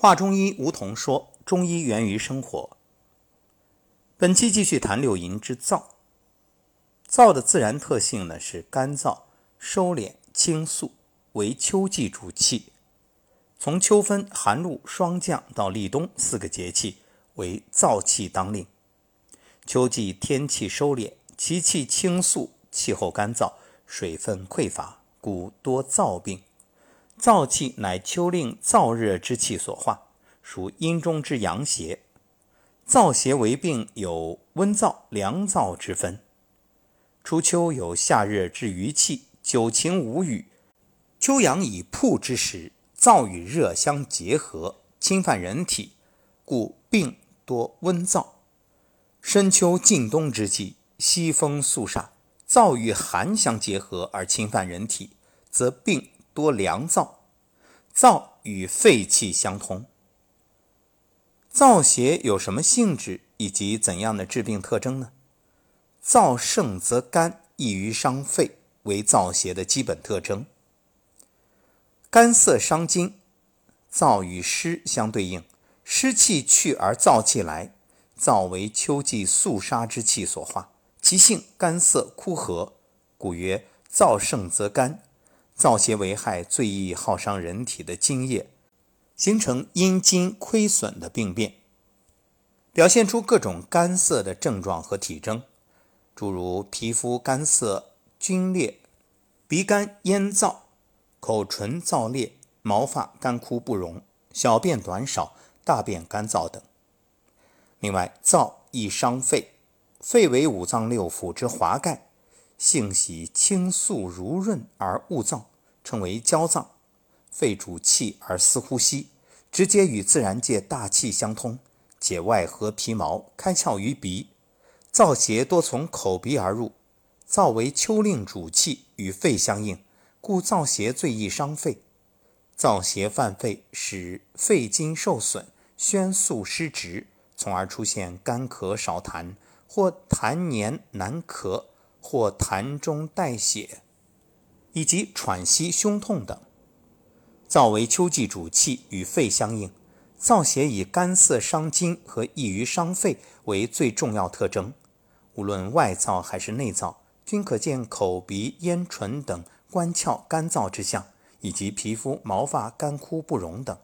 华中医吴桐说：“中医源于生活。”本期继续谈六淫之燥。燥的自然特性呢是干燥、收敛、清肃，为秋季主气。从秋分、寒露、霜降到立冬四个节气为燥气当令。秋季天气收敛，其气清肃，气候干燥，水分匮乏，故多燥病。燥气乃秋令燥热之气所化，属阴中之阳邪。燥邪为病，有温燥、凉燥之分。初秋有夏热之余气，久晴无雨，秋阳已曝之时，燥与热相结合，侵犯人体，故病多温燥。深秋近冬之际，西风肃杀，燥与寒相结合而侵犯人体，则病。多凉燥，燥与肺气相通。燥邪有什么性质以及怎样的致病特征呢？燥盛则干，易于伤肺，为燥邪的基本特征。干涩伤津，燥与湿相对应，湿气去而燥气来，燥为秋季肃杀之气所化，其性干涩枯涸，故曰燥盛则干。燥邪为害，最易耗伤人体的津液，形成阴津亏损的病变，表现出各种干涩的症状和体征，诸如皮肤干涩、皲裂、鼻干咽燥、口唇燥裂、毛发干枯不荣、小便短少、大便干燥等。另外，燥易伤肺，肺为五脏六腑之华盖。性喜清肃如润而恶燥，称为焦燥。肺主气而司呼吸，直接与自然界大气相通，解外合皮毛，开窍于鼻。燥邪多从口鼻而入，燥为秋令主气，与肺相应，故燥邪最易伤肺。燥邪犯肺，使肺经受损，宣肃失职，从而出现干咳少痰，或痰黏难咳。或痰中带血，以及喘息、胸痛等。燥为秋季主气，与肺相应。燥邪以干涩伤津和易于伤肺为最重要特征。无论外燥还是内燥，均可见口鼻咽唇等关窍干燥之象，以及皮肤毛发干枯不荣等。